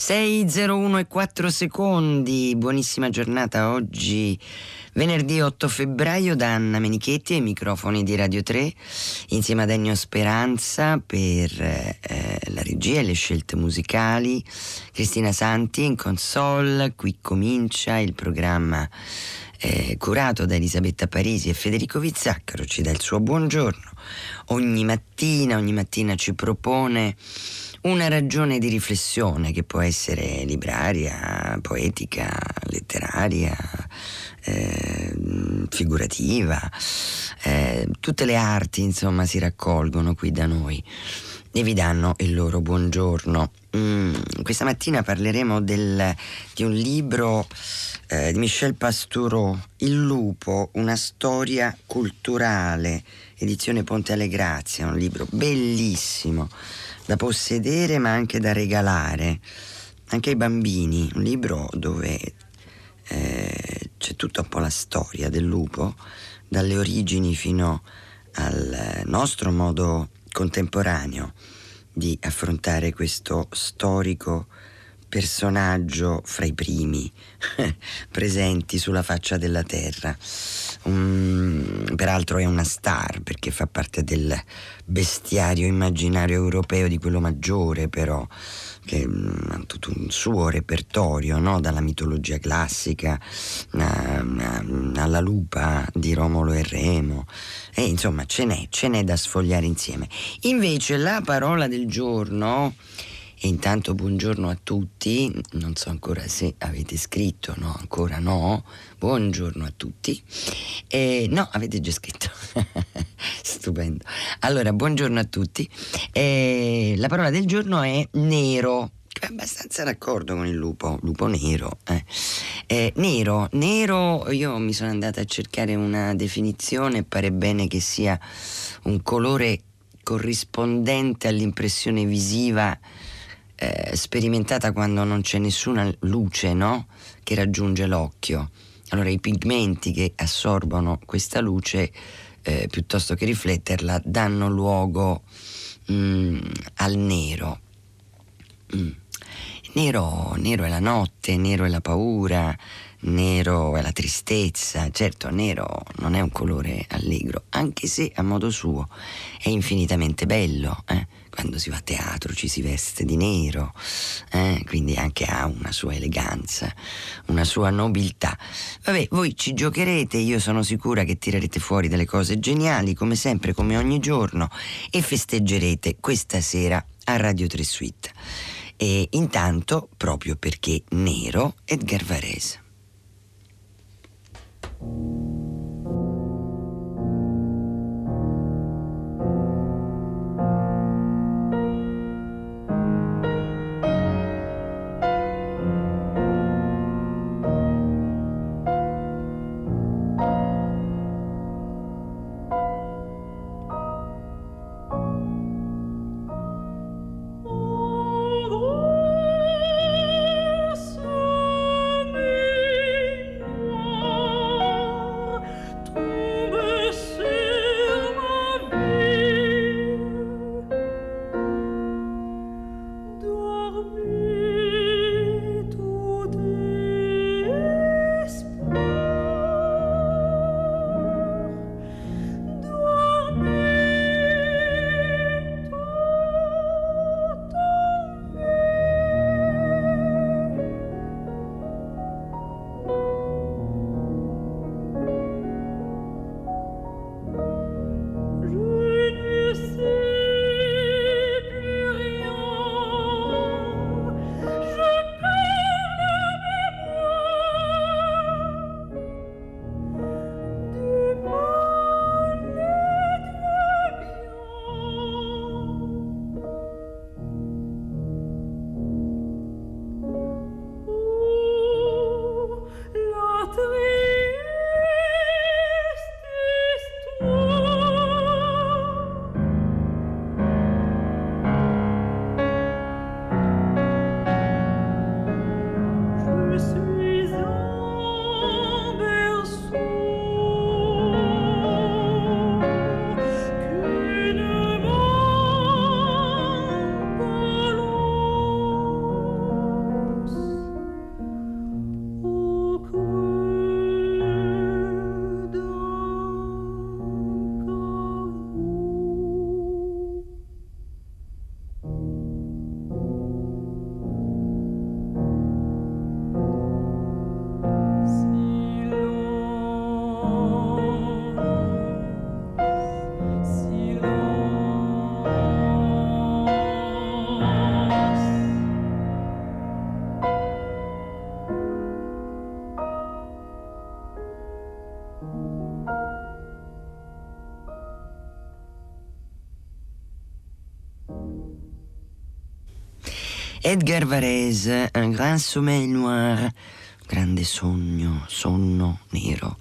6.01 e 4 secondi, buonissima giornata oggi. Venerdì 8 febbraio da Anna Menichetti ai microfoni di Radio 3 insieme ad Ennio Speranza per eh, la regia e le scelte musicali, Cristina Santi in console, qui comincia il programma eh, curato da Elisabetta Parisi e Federico Vizzaccaro, ci dà il suo buongiorno. Ogni mattina, ogni mattina ci propone una ragione di riflessione che può essere libraria, poetica, letteraria, eh, figurativa, eh, tutte le arti insomma si raccolgono qui da noi e vi danno il loro buongiorno. Mm, questa mattina parleremo del, di un libro eh, di Michel Pastoureau, Il lupo, una storia culturale, edizione Ponte alle Grazie, un libro bellissimo da possedere ma anche da regalare, anche ai bambini, un libro dove eh, c'è tutta un po' la storia del lupo, dalle origini fino al nostro modo contemporaneo di affrontare questo storico personaggio fra i primi presenti sulla faccia della terra. Um, peraltro è una star perché fa parte del bestiario immaginario europeo di quello maggiore, però che um, ha tutto un suo repertorio, no? dalla mitologia classica uh, uh, alla lupa di Romolo e Remo. E insomma ce n'è, ce n'è da sfogliare insieme. Invece la parola del giorno intanto buongiorno a tutti, non so ancora se avete scritto, no, ancora no. Buongiorno a tutti. Eh, no, avete già scritto. Stupendo. Allora, buongiorno a tutti. Eh, la parola del giorno è nero è abbastanza d'accordo con il lupo, lupo nero. Eh. Eh, nero, nero, io mi sono andata a cercare una definizione, pare bene che sia un colore corrispondente all'impressione visiva eh, sperimentata quando non c'è nessuna luce no? che raggiunge l'occhio. Allora i pigmenti che assorbono questa luce, eh, piuttosto che rifletterla, danno luogo mm, al nero. Mm. Nero, nero è la notte, nero è la paura, nero è la tristezza. Certo, nero non è un colore allegro, anche se a modo suo è infinitamente bello. Eh? Quando si va a teatro ci si veste di nero, eh? quindi anche ha una sua eleganza, una sua nobiltà. Vabbè, voi ci giocherete, io sono sicura che tirerete fuori delle cose geniali, come sempre, come ogni giorno, e festeggerete questa sera a Radio 3 Suite. E intanto, proprio perché nero, Edgar Varese. Edgar Varese, Un grand sommeil noir, grande sogno, sonno nero.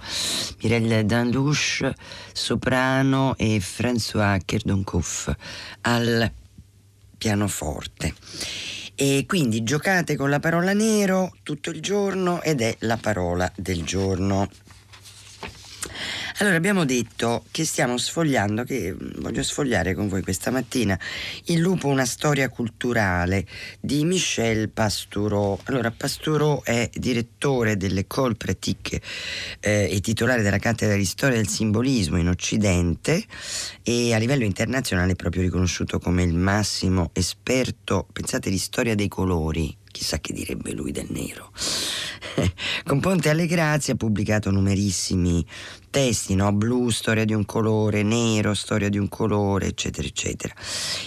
Mireille Danlouche, soprano e François Kerdonkoff al pianoforte. E quindi giocate con la parola nero tutto il giorno ed è la parola del giorno. Allora abbiamo detto che stiamo sfogliando, che mm, voglio sfogliare con voi questa mattina, Il lupo, una storia culturale di Michel Pastoureau. Allora Pastoureau è direttore dell'École Pratique eh, e titolare della cattedra di storia del simbolismo in Occidente e a livello internazionale è proprio riconosciuto come il massimo esperto, pensate, di storia dei colori, chissà che direbbe lui del nero. Con Ponte alle Grazie ha pubblicato numerissimi testi, no? blu, storia di un colore, nero, storia di un colore, eccetera, eccetera.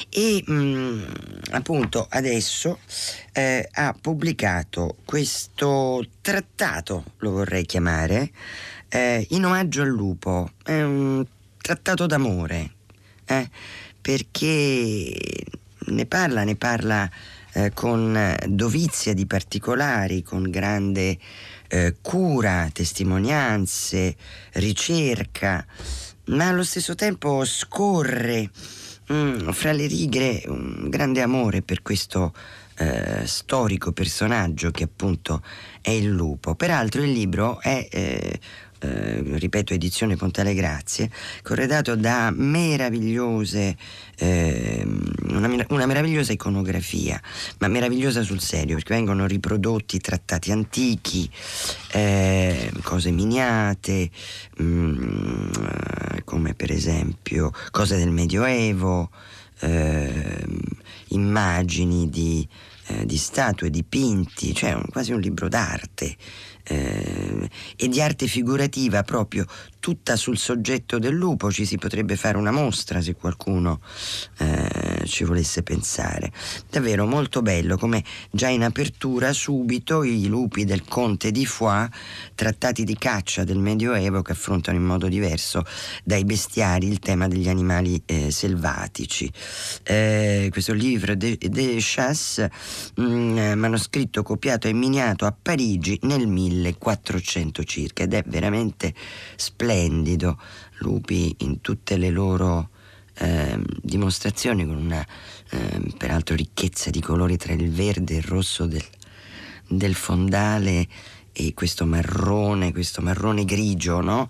E mh, mm, appunto adesso eh, ha pubblicato questo trattato, lo vorrei chiamare, eh, in omaggio al lupo, è un trattato d'amore, eh, perché ne parla, ne parla eh, con dovizia di particolari, con grande eh, cura, testimonianze, ricerca, ma allo stesso tempo scorre mm, fra le righe un grande amore per questo eh, storico personaggio che appunto è il lupo. Peraltro il libro è eh, ripeto edizione Ponte alle Grazie, corredato da meravigliose, eh, una, una, meravigliosa iconografia, ma meravigliosa sul serio, perché vengono riprodotti trattati antichi, eh, cose miniate, mh, mm, come per esempio cose del Medioevo, ehm, immagini di, eh, di statue dipinti, cioè un, quasi un libro d'arte eh, e di arte figurativa proprio tutta sul soggetto del lupo, ci si potrebbe fare una mostra se qualcuno eh, ci volesse pensare. Davvero molto bello, come già in apertura subito i lupi del conte di Foix, trattati di caccia del Medioevo che affrontano in modo diverso dai bestiari il tema degli animali eh, selvatici. Eh, questo livre de, de chasse, mh, mm, manoscritto copiato e miniato a Parigi nel 1400 circa ed è veramente splendido splendido, lupi in tutte le loro eh, dimostrazioni con una eh, peraltro ricchezza di colori tra il verde e il rosso del, del fondale e questo marrone, questo marrone grigio no?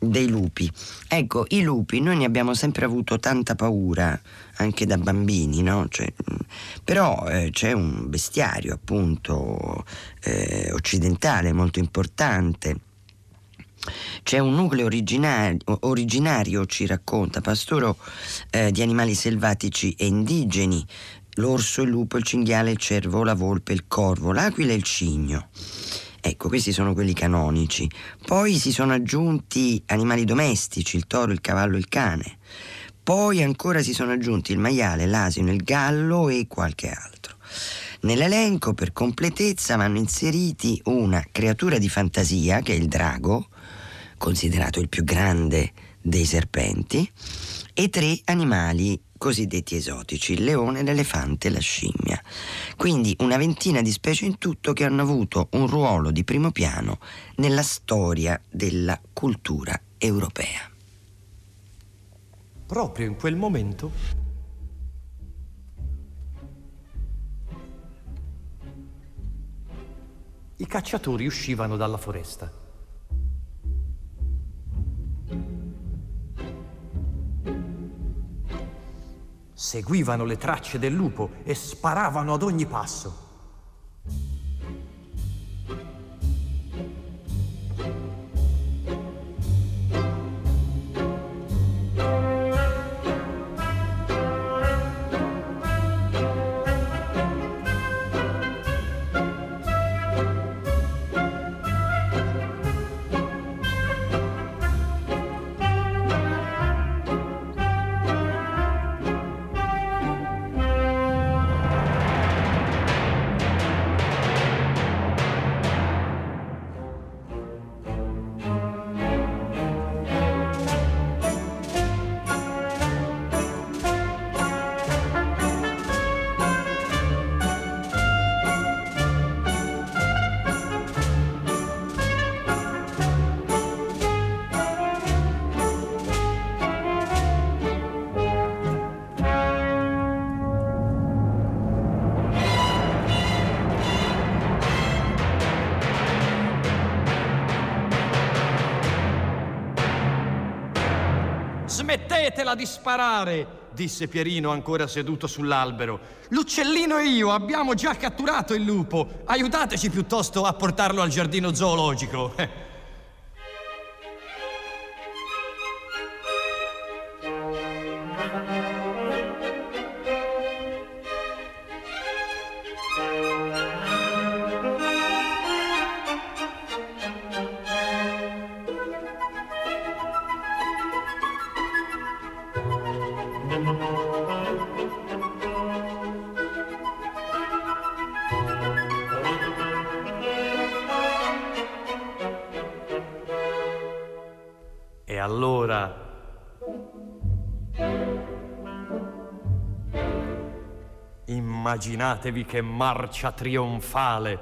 dei lupi. Ecco, i lupi noi ne abbiamo sempre avuto tanta paura, anche da bambini, no? cioè, però eh, c'è un bestiario appunto eh, occidentale molto importante c'è un nucleo originario, originario ci racconta Pastoro, eh, di animali selvatici e indigeni, l'orso, il lupo, il cinghiale, il cervo, la volpe, il corvo, l'aquila e il cigno. Ecco, questi sono quelli canonici. Poi si sono aggiunti animali domestici, il toro, il cavallo, il cane. Poi ancora si sono aggiunti il maiale, l'asino, il gallo e qualche altro. Nell'elenco, per completezza, vanno inseriti una creatura di fantasia, che è il drago, considerato il più grande dei serpenti, e tre animali cosiddetti esotici, il leone, l'elefante e la scimmia. Quindi una ventina di specie in tutto che hanno avuto un ruolo di primo piano nella storia della cultura europea. Proprio in quel momento i cacciatori uscivano dalla foresta. Seguivano le tracce del lupo e sparavano ad ogni passo. Smettetela di sparare! disse Pierino ancora seduto sull'albero. L'uccellino e io abbiamo già catturato il lupo. Aiutateci piuttosto a portarlo al giardino zoologico. Immaginatevi che marcia trionfale.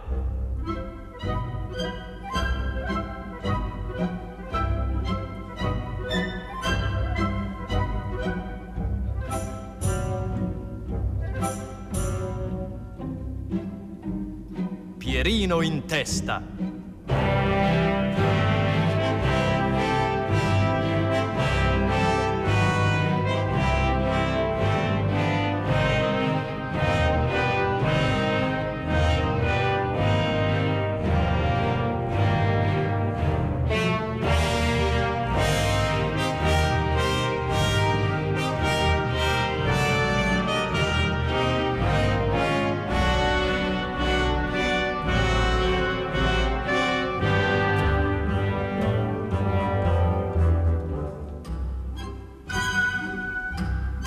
Pierino in testa.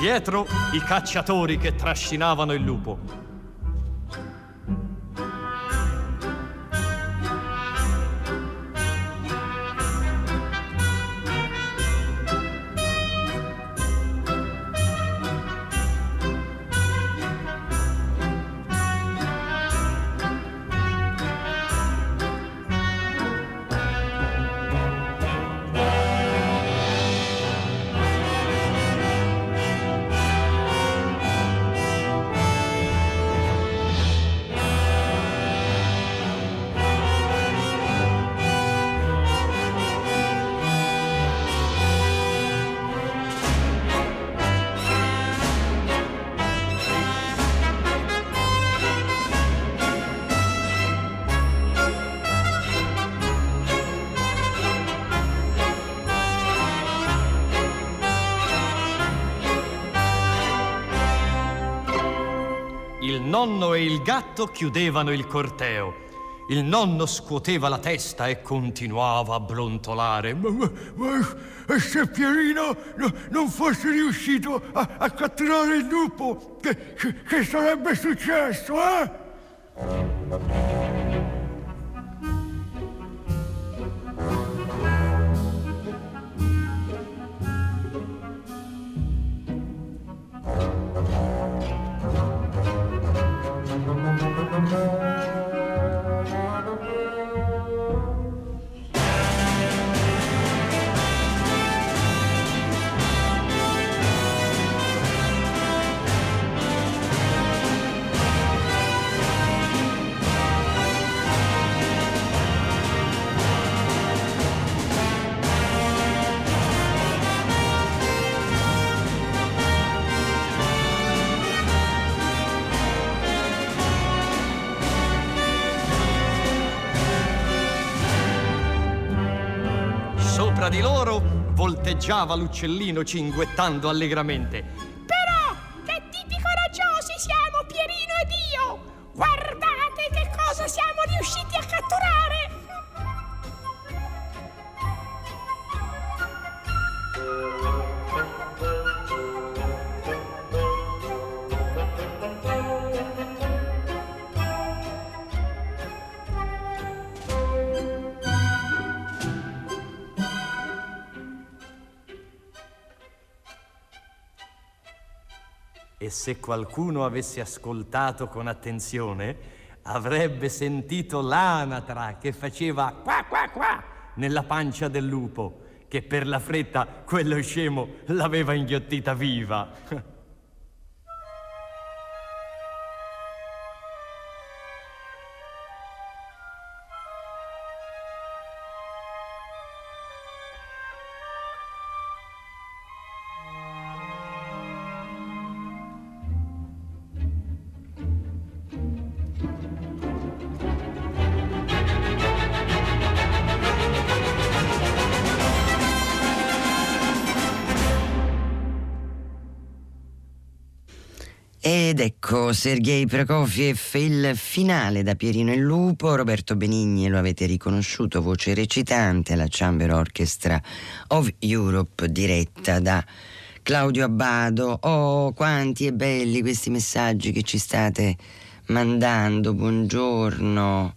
Dietro i cacciatori che trascinavano il lupo. Nonno e il gatto chiudevano il corteo. Il nonno scuoteva la testa e continuava a brontolare. Ma, ma, ma se Pierino no- non fosse riuscito a, a catturare il lupo, che- che sarebbe successo, eh? Sopra di loro volteggiava l'uccellino cinguettando allegramente. Se qualcuno avesse ascoltato con attenzione, avrebbe sentito l'anatra che faceva qua qua qua nella pancia del lupo, che per la fretta quello scemo l'aveva inghiottita viva. Ed ecco Sergei Prokofiev, il finale da Pierino il Lupo, Roberto Benigni lo avete riconosciuto, voce recitante alla Chamber Orchestra of Europe diretta da Claudio Abbado. Oh, quanti e belli questi messaggi che ci state mandando. Buongiorno,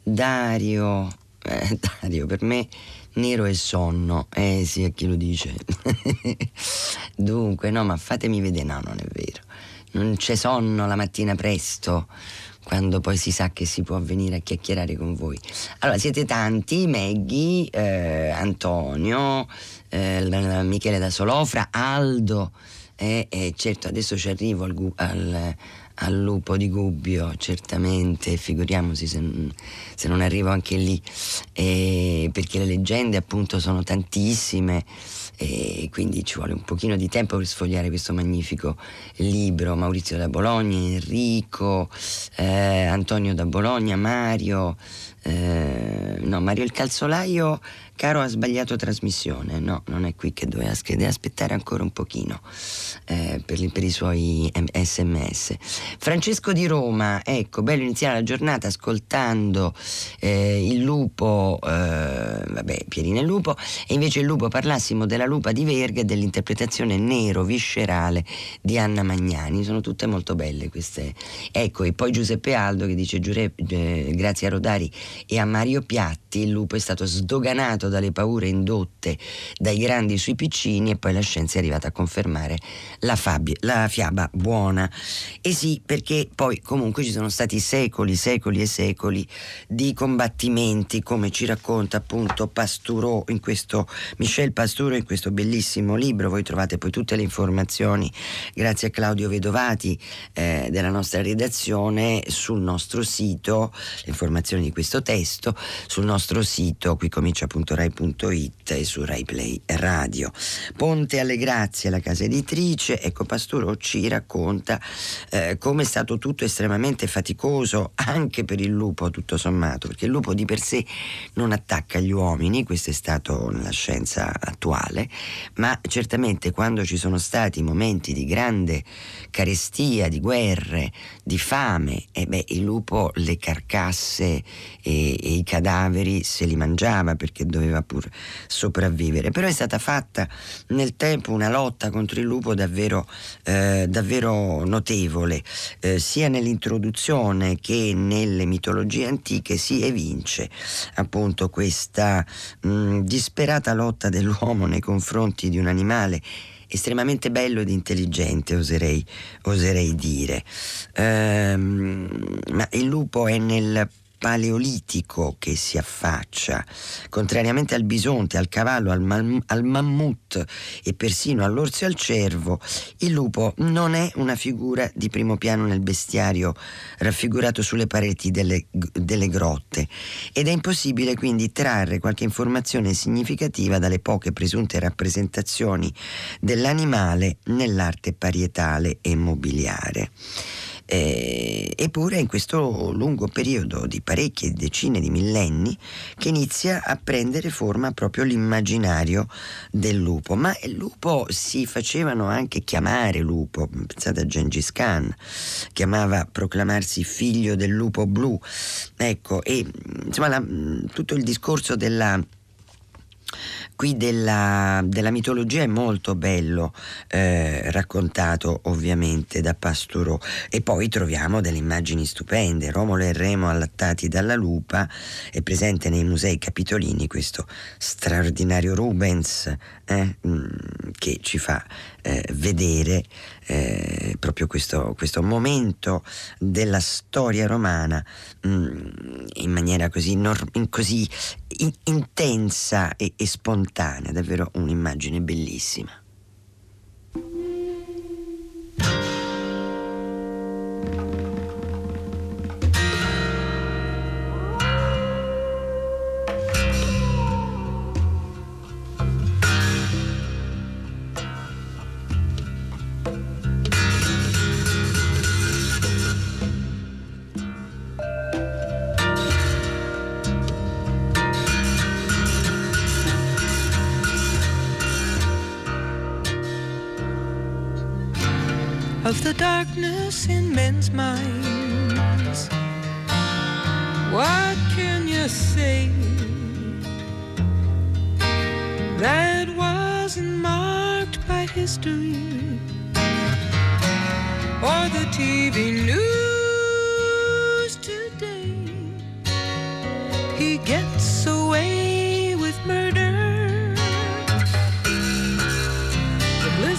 Dario. Eh, Dario, per me nero è sonno. Eh sì, a chi lo dice. Dunque, no, ma fatemi vedere, no, non è vero non c'è sonno la mattina presto quando poi si sa che si può venire a chiacchierare con voi. Allora, siete tanti, Maggie, eh, Antonio, eh, Michele da Solofra, Aldo, eh, eh, certo adesso ci arrivo al, al, al, lupo di Gubbio, certamente, figuriamoci se, se non arrivo anche lì, eh, perché le leggende appunto sono tantissime e quindi ci vuole un pochino di tempo per sfogliare questo magnifico libro. Maurizio da Bologna, Enrico, eh, Antonio da Bologna, Mario, eh, no, Mario il calzolaio Caro ha sbagliato trasmissione, no, non è qui che doveva, deve aspettare ancora un pochino eh, per, per, i suoi sms. Francesco di Roma, ecco, bello iniziare la giornata ascoltando eh, il lupo, eh, vabbè, Pierino e il lupo, e invece il lupo parlassimo della lupa di Verga e dell'interpretazione nero viscerale di Anna Magnani, sono tutte molto belle queste. Ecco, e poi Giuseppe Aldo che dice eh, grazie a Rodari e a Mario Piatti il lupo è stato sdoganato sconvolto dalle paure indotte dai grandi sui piccini e poi la scienza è arrivata a confermare la, fabi- la fiaba buona. E sì, perché poi comunque ci sono stati secoli, secoli e secoli di combattimenti, come ci racconta appunto Pastoureau in questo Michel Pastoureau in questo bellissimo libro. Voi trovate poi tutte le informazioni grazie a Claudio Vedovati eh, della nostra redazione sul nostro sito, le informazioni di questo testo sul nostro sito, qui comincia appunto rai.it e su Rai Play Radio. Ponte alle Grazie, la casa editrice, ecco Pasturo ci racconta eh, come è stato tutto estremamente faticoso anche per il lupo tutto sommato, perché il lupo di per sé non attacca gli uomini, questo è stato nella scienza attuale, ma certamente quando ci sono stati momenti di grande carestia, di guerre, di fame, e beh, il lupo le carcasse e, e i cadaveri se li mangiava perché doveva doveva pur sopravvivere. Però è stata fatta nel tempo una lotta contro il lupo davvero, eh, davvero notevole, eh, sia nell'introduzione che nelle mitologie antiche si evince appunto questa mh, disperata lotta dell'uomo nei confronti di un animale estremamente bello ed intelligente, oserei, oserei dire. Ehm, ma il lupo è nel paleolitico che si affaccia, contrariamente al bisonte, al cavallo, al, man- al mammut e persino all'orso e al cervo, il lupo non è una figura di primo piano nel bestiario raffigurato sulle pareti delle, delle grotte ed è impossibile quindi trarre qualche informazione significativa dalle poche presunte rappresentazioni dell'animale nell'arte parietale e mobiliare. Eh, eppure in questo lungo periodo di parecchie decine di millenni che inizia a prendere forma proprio l'immaginario del lupo. Ma il lupo si facevano anche chiamare lupo, pensate a Gengis Khan, chiamava proclamarsi figlio del lupo blu. Ecco, e insomma la, tutto il discorso della qui della, della mitologia è molto bello eh, raccontato ovviamente da Pastoureau e poi troviamo delle immagini stupende. Romolo e Remo allattati dalla lupa. È presente nei musei capitolini questo straordinario Rubens eh, mm, che ci fa eh, vedere eh, proprio questo, questo, momento della storia romana mh, mm, in maniera così, nor- così in- intensa e, e spontanea, davvero un'immagine bellissima.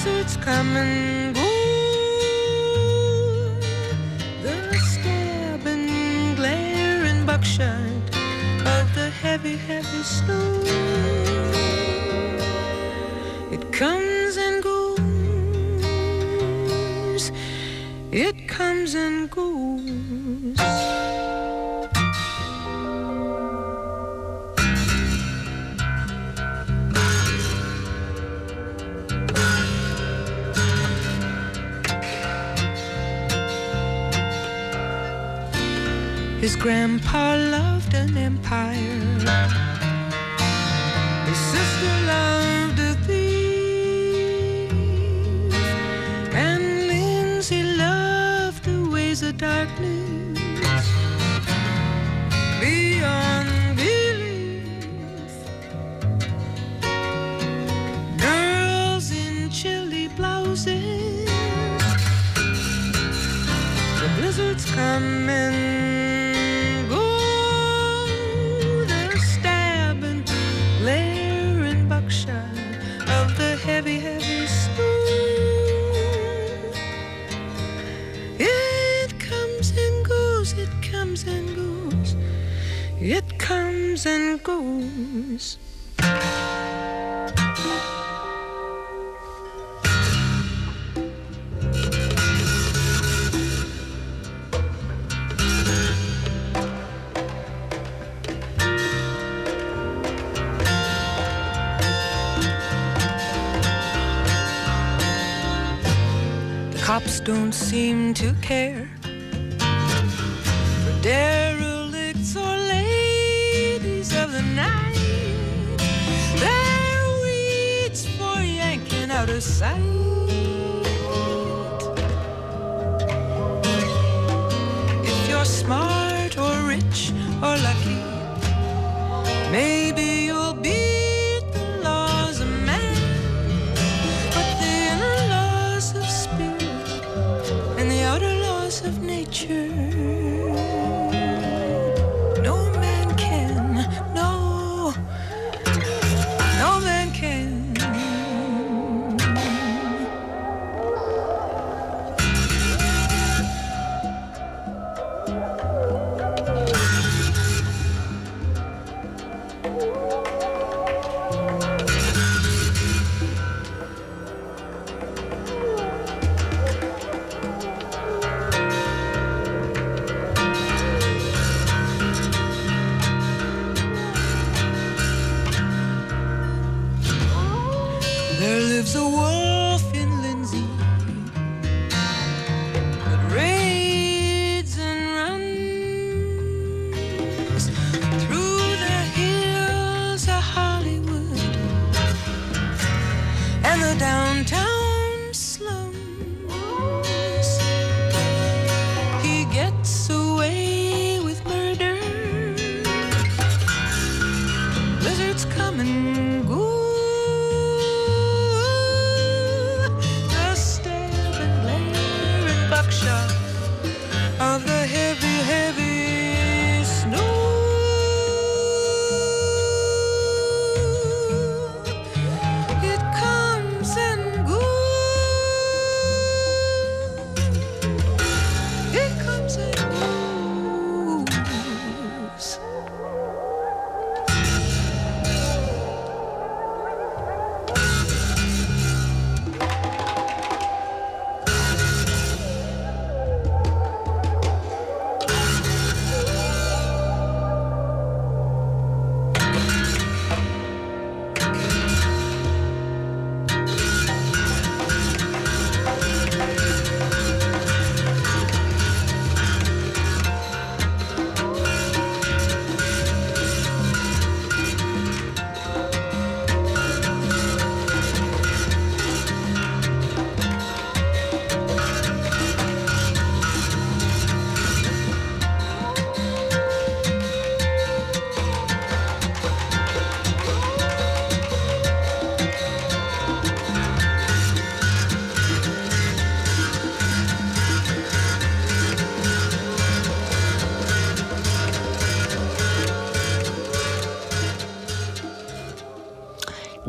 suits come and go. The stab and glare and buckshot of the heavy, heavy snow. It comes and goes. It comes and goes. grandpa loved an empire. His sister loved it comes and goes. cops don't seem to care. For If you're smart or rich or lucky, maybe.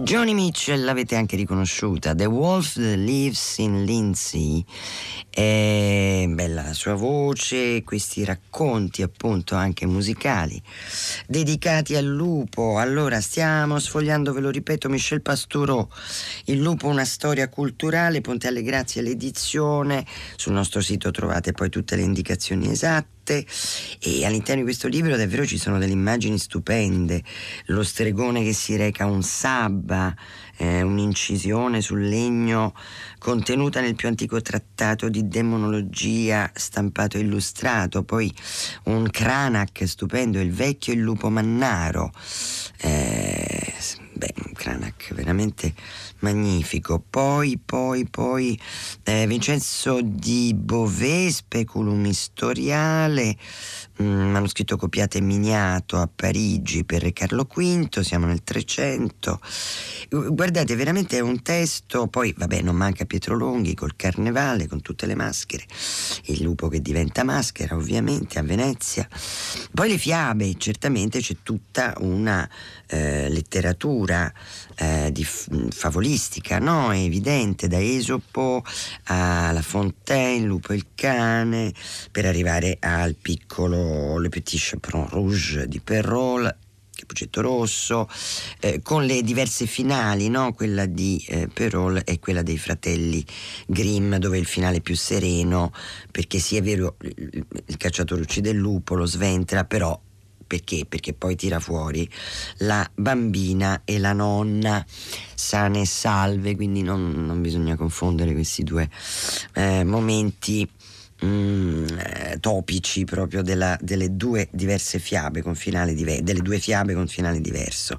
Johnny Mitchell l'avete anche riconosciuta, The Wolf Lives in Lindsay, è bella la sua voce, questi racconti appunto anche musicali dedicati al lupo. Allora stiamo sfogliando, ve lo ripeto, Michel Pastoureau, Il lupo una storia culturale, Ponte alle Grazie l'edizione, sul nostro sito trovate poi tutte le indicazioni esatte e all'interno di questo libro davvero ci sono delle immagini stupende, lo stregone che si reca un sabba, eh, un'incisione sul legno contenuta nel più antico trattato di demonologia stampato e illustrato, poi un Cranach stupendo, il vecchio e il lupo mannaro. Eh, beh, Cranach veramente magnifico. Poi, poi, poi eh, Vincenzo di Beauvais, Speculum Historiale, un manoscritto copiato e miniato a Parigi per Carlo V, siamo nel 300. Guardate, veramente è un testo, poi vabbè non manca Pietro Longhi col carnevale, con tutte le maschere, il lupo che diventa maschera ovviamente a Venezia. Poi le fiabe, certamente c'è tutta una eh, letteratura eh, di, favolistica, no? È evidente, da Esopo a La Fontaine, Lupo il cane, per arrivare al piccolo Le Petit Chaperon Rouge di Perrault, Cappuccetto Rosso, eh, con le diverse finali, no? quella di eh, Perol e quella dei fratelli Grimm, dove il finale è più sereno, perché sì è vero, il, il cacciatore uccide il lupo, lo sventra, però perché? Perché poi tira fuori la bambina e la nonna sane e salve, quindi non, non bisogna confondere questi due eh, momenti Mm, eh, topici proprio della, delle due diverse fiabe con finale diverso, delle due fiabe con finale diverso.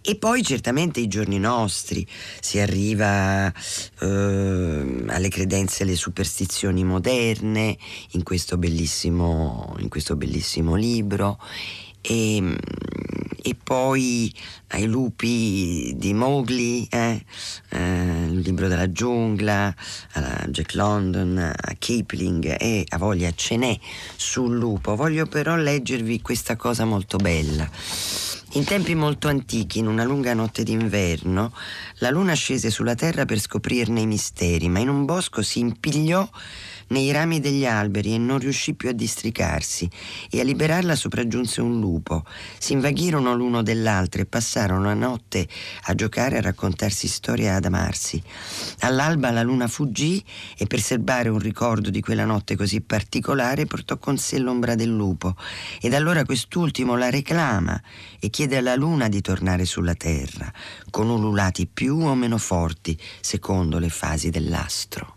E poi certamente i giorni nostri si arriva eh, alle credenze e alle superstizioni moderne in questo bellissimo, in questo bellissimo libro e, e poi ai lupi di Mowgli, eh, eh, il libro della giungla, a Jack London, a Kipling e a voglia ce n'è sul lupo. Voglio però leggervi questa cosa molto bella. In tempi molto antichi, in una lunga notte d'inverno, la luna scese sulla terra per scoprirne i misteri, ma in un bosco si impigliò nei rami degli alberi e non riuscì più a districarsi e a liberarla sopraggiunse un lupo. Si invaghirono l'uno dell'altro e passarono la notte a giocare a raccontarsi storie ad amarsi. All'alba la luna fuggì e per serbare un ricordo di quella notte così particolare portò con sé l'ombra del lupo ed allora quest'ultimo la reclama e chiede alla luna di tornare sulla terra con ululati più o meno forti secondo le fasi dell'astro.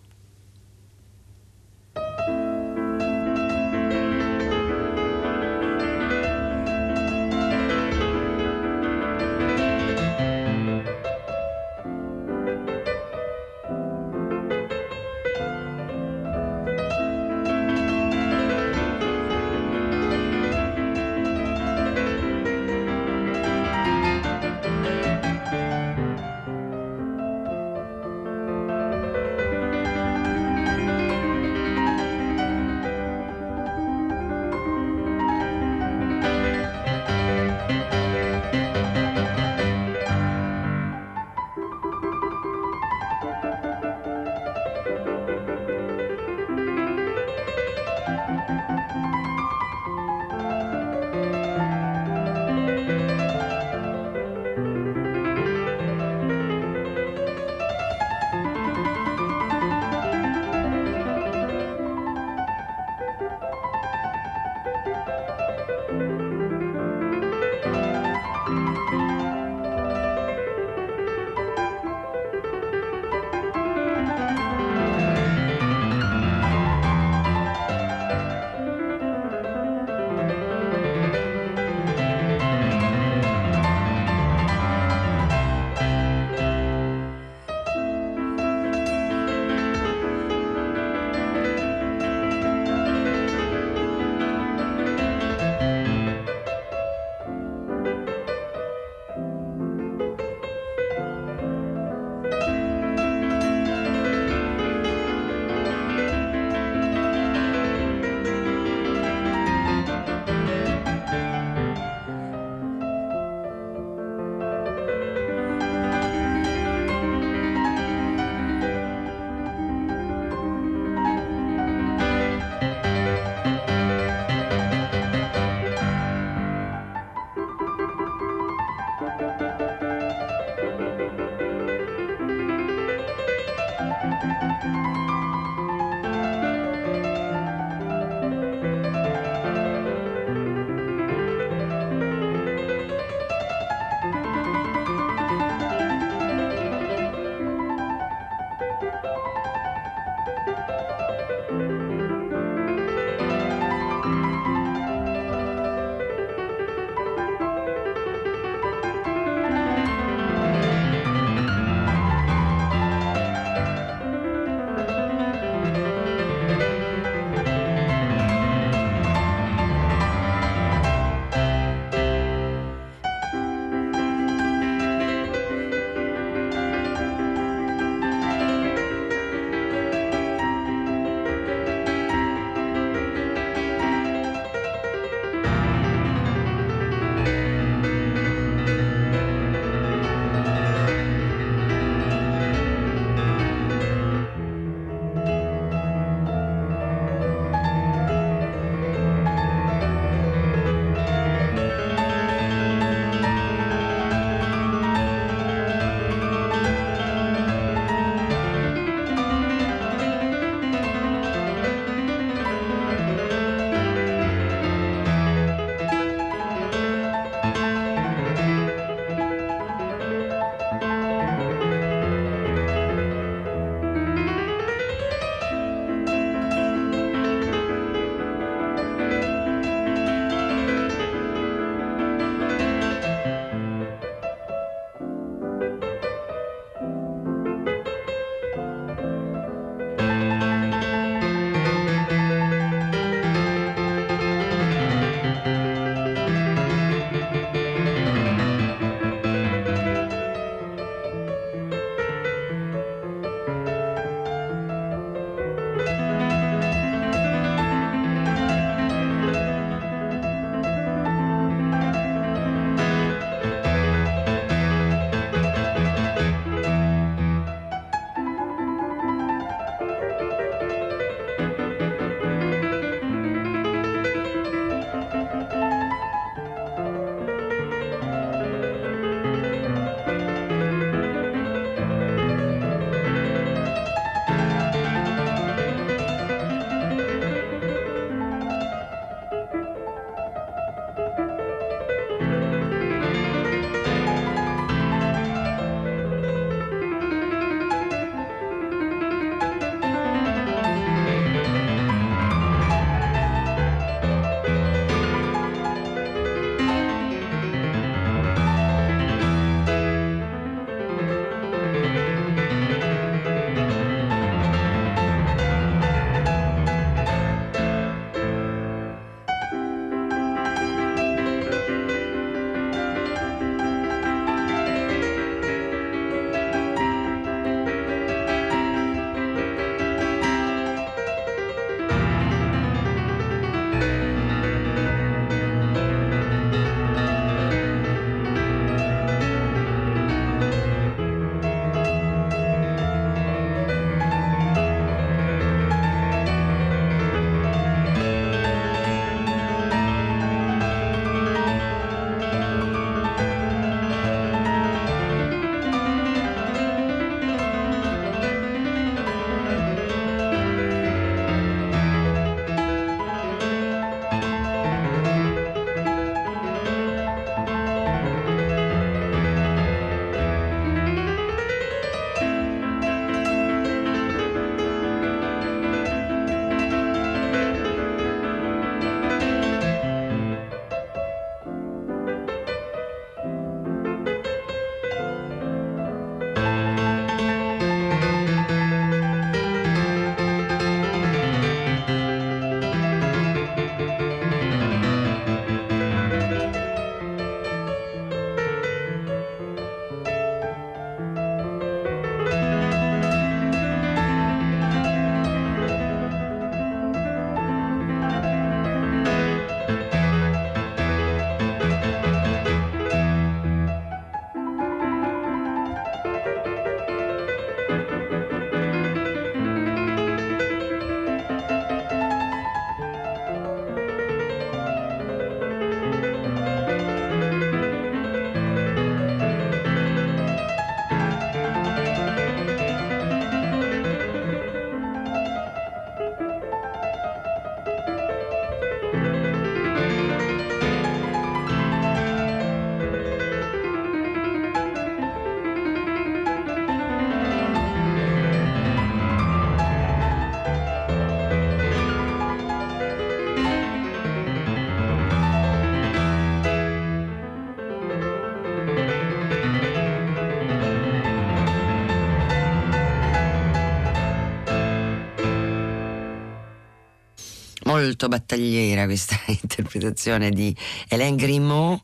Molto battagliera questa interpretazione di Hélène Grimaud,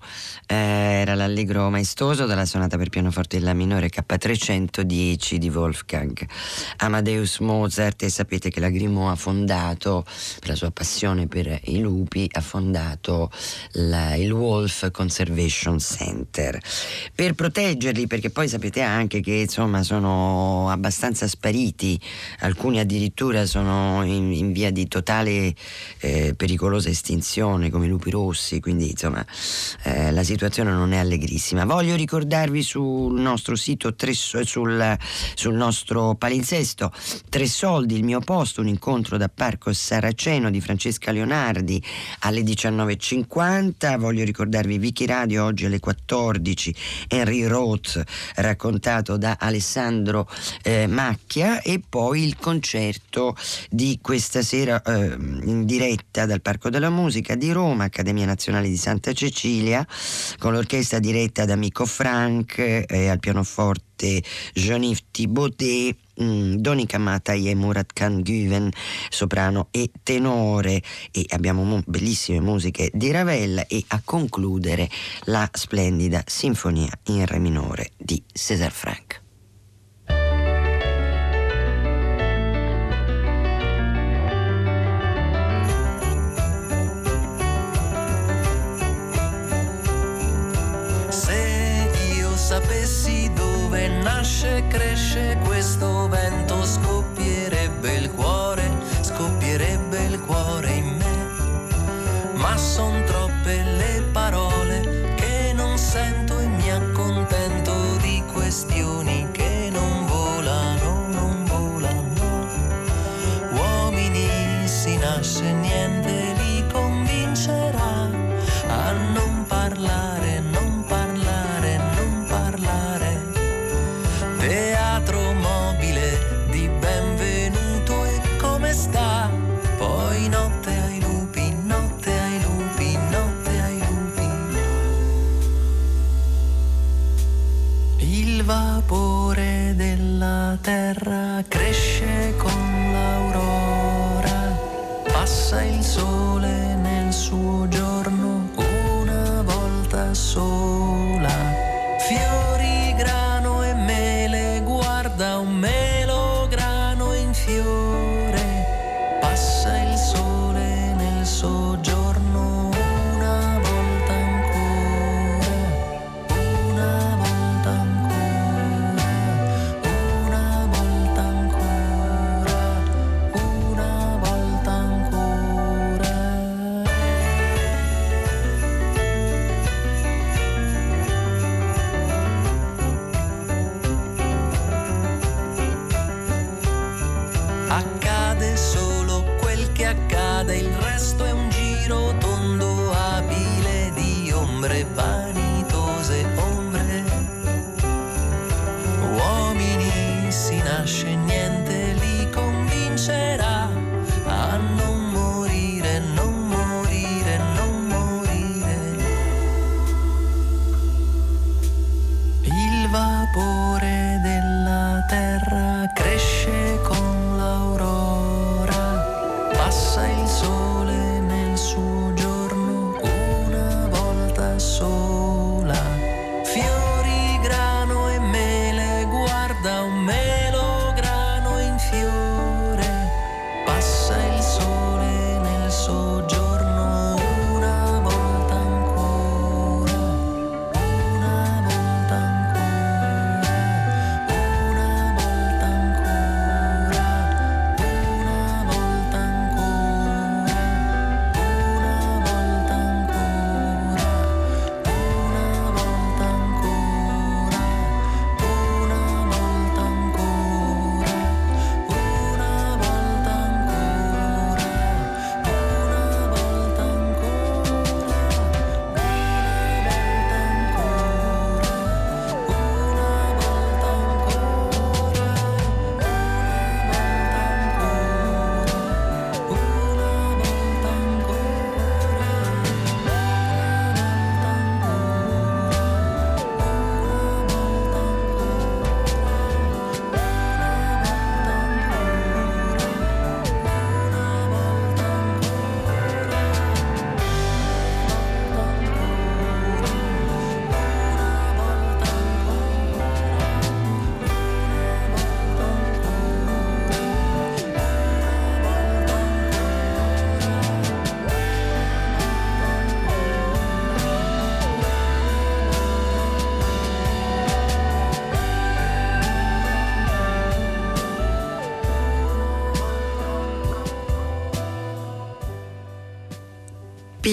eh, era l'allegro maestoso dalla sonata per pianoforte in La minore K310 di Wolfgang Amadeus Mozart. E sapete che la Grimaud ha fondato, per la sua passione per i lupi, ha fondato la, il Wolf Conservation Center. Per proteggerli perché poi sapete anche che insomma sono abbastanza spariti, alcuni addirittura sono in, in via di totale eh, pericolosa estinzione come i lupi rossi, quindi insomma eh, la situazione non è allegrissima. Voglio ricordarvi sul nostro sito, tre, sul, sul nostro palinsesto, Tre soldi, il mio posto, un incontro da Parco Saraceno di Francesca Leonardi alle 19.50. Voglio ricordarvi Vicky Radio oggi alle 14, Henry Roth raccontato da Alessandro eh, Macchia e poi il concerto di questa sera eh, in diretta dal Parco della Musica di Roma, Accademia Nazionale di Santa Cecilia, con l'orchestra diretta da Mico Frank eh, al pianoforte Jean-Yves Thibaudet mm, Donica Matai e Murat Khan Güven, soprano e tenore, e abbiamo mu- bellissime musiche di Ravel e a concludere la splendida sinfonia in re minore di César Franck. Nasce e cresce questo vento scoppierebbe il cuore, scoppierebbe il cuore in me. Ma son troppe le parole che non sento e mi accontento di questioni che non volano, non volano. Uomini si nasce niente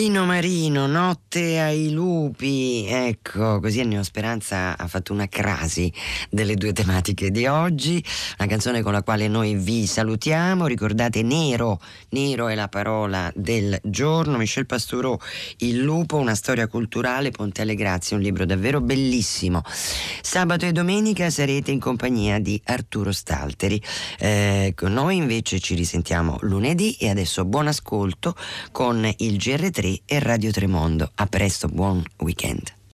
Pino Marino, Notte ai lupi. Ecco, così Ennio Speranza ha fatto una crasi delle due tematiche di oggi. Una canzone con la quale noi vi salutiamo. Ricordate Nero, Nero è la parola del giorno. Michel Pastoureau, Il lupo, una storia culturale, Ponte alle Grazie, un libro davvero bellissimo. Sabato e domenica sarete in compagnia di Arturo Stalteri. Eh, noi invece ci risentiamo lunedì e adesso buon ascolto con il GR3 e Radio Tremondo. A presto, buon weekend.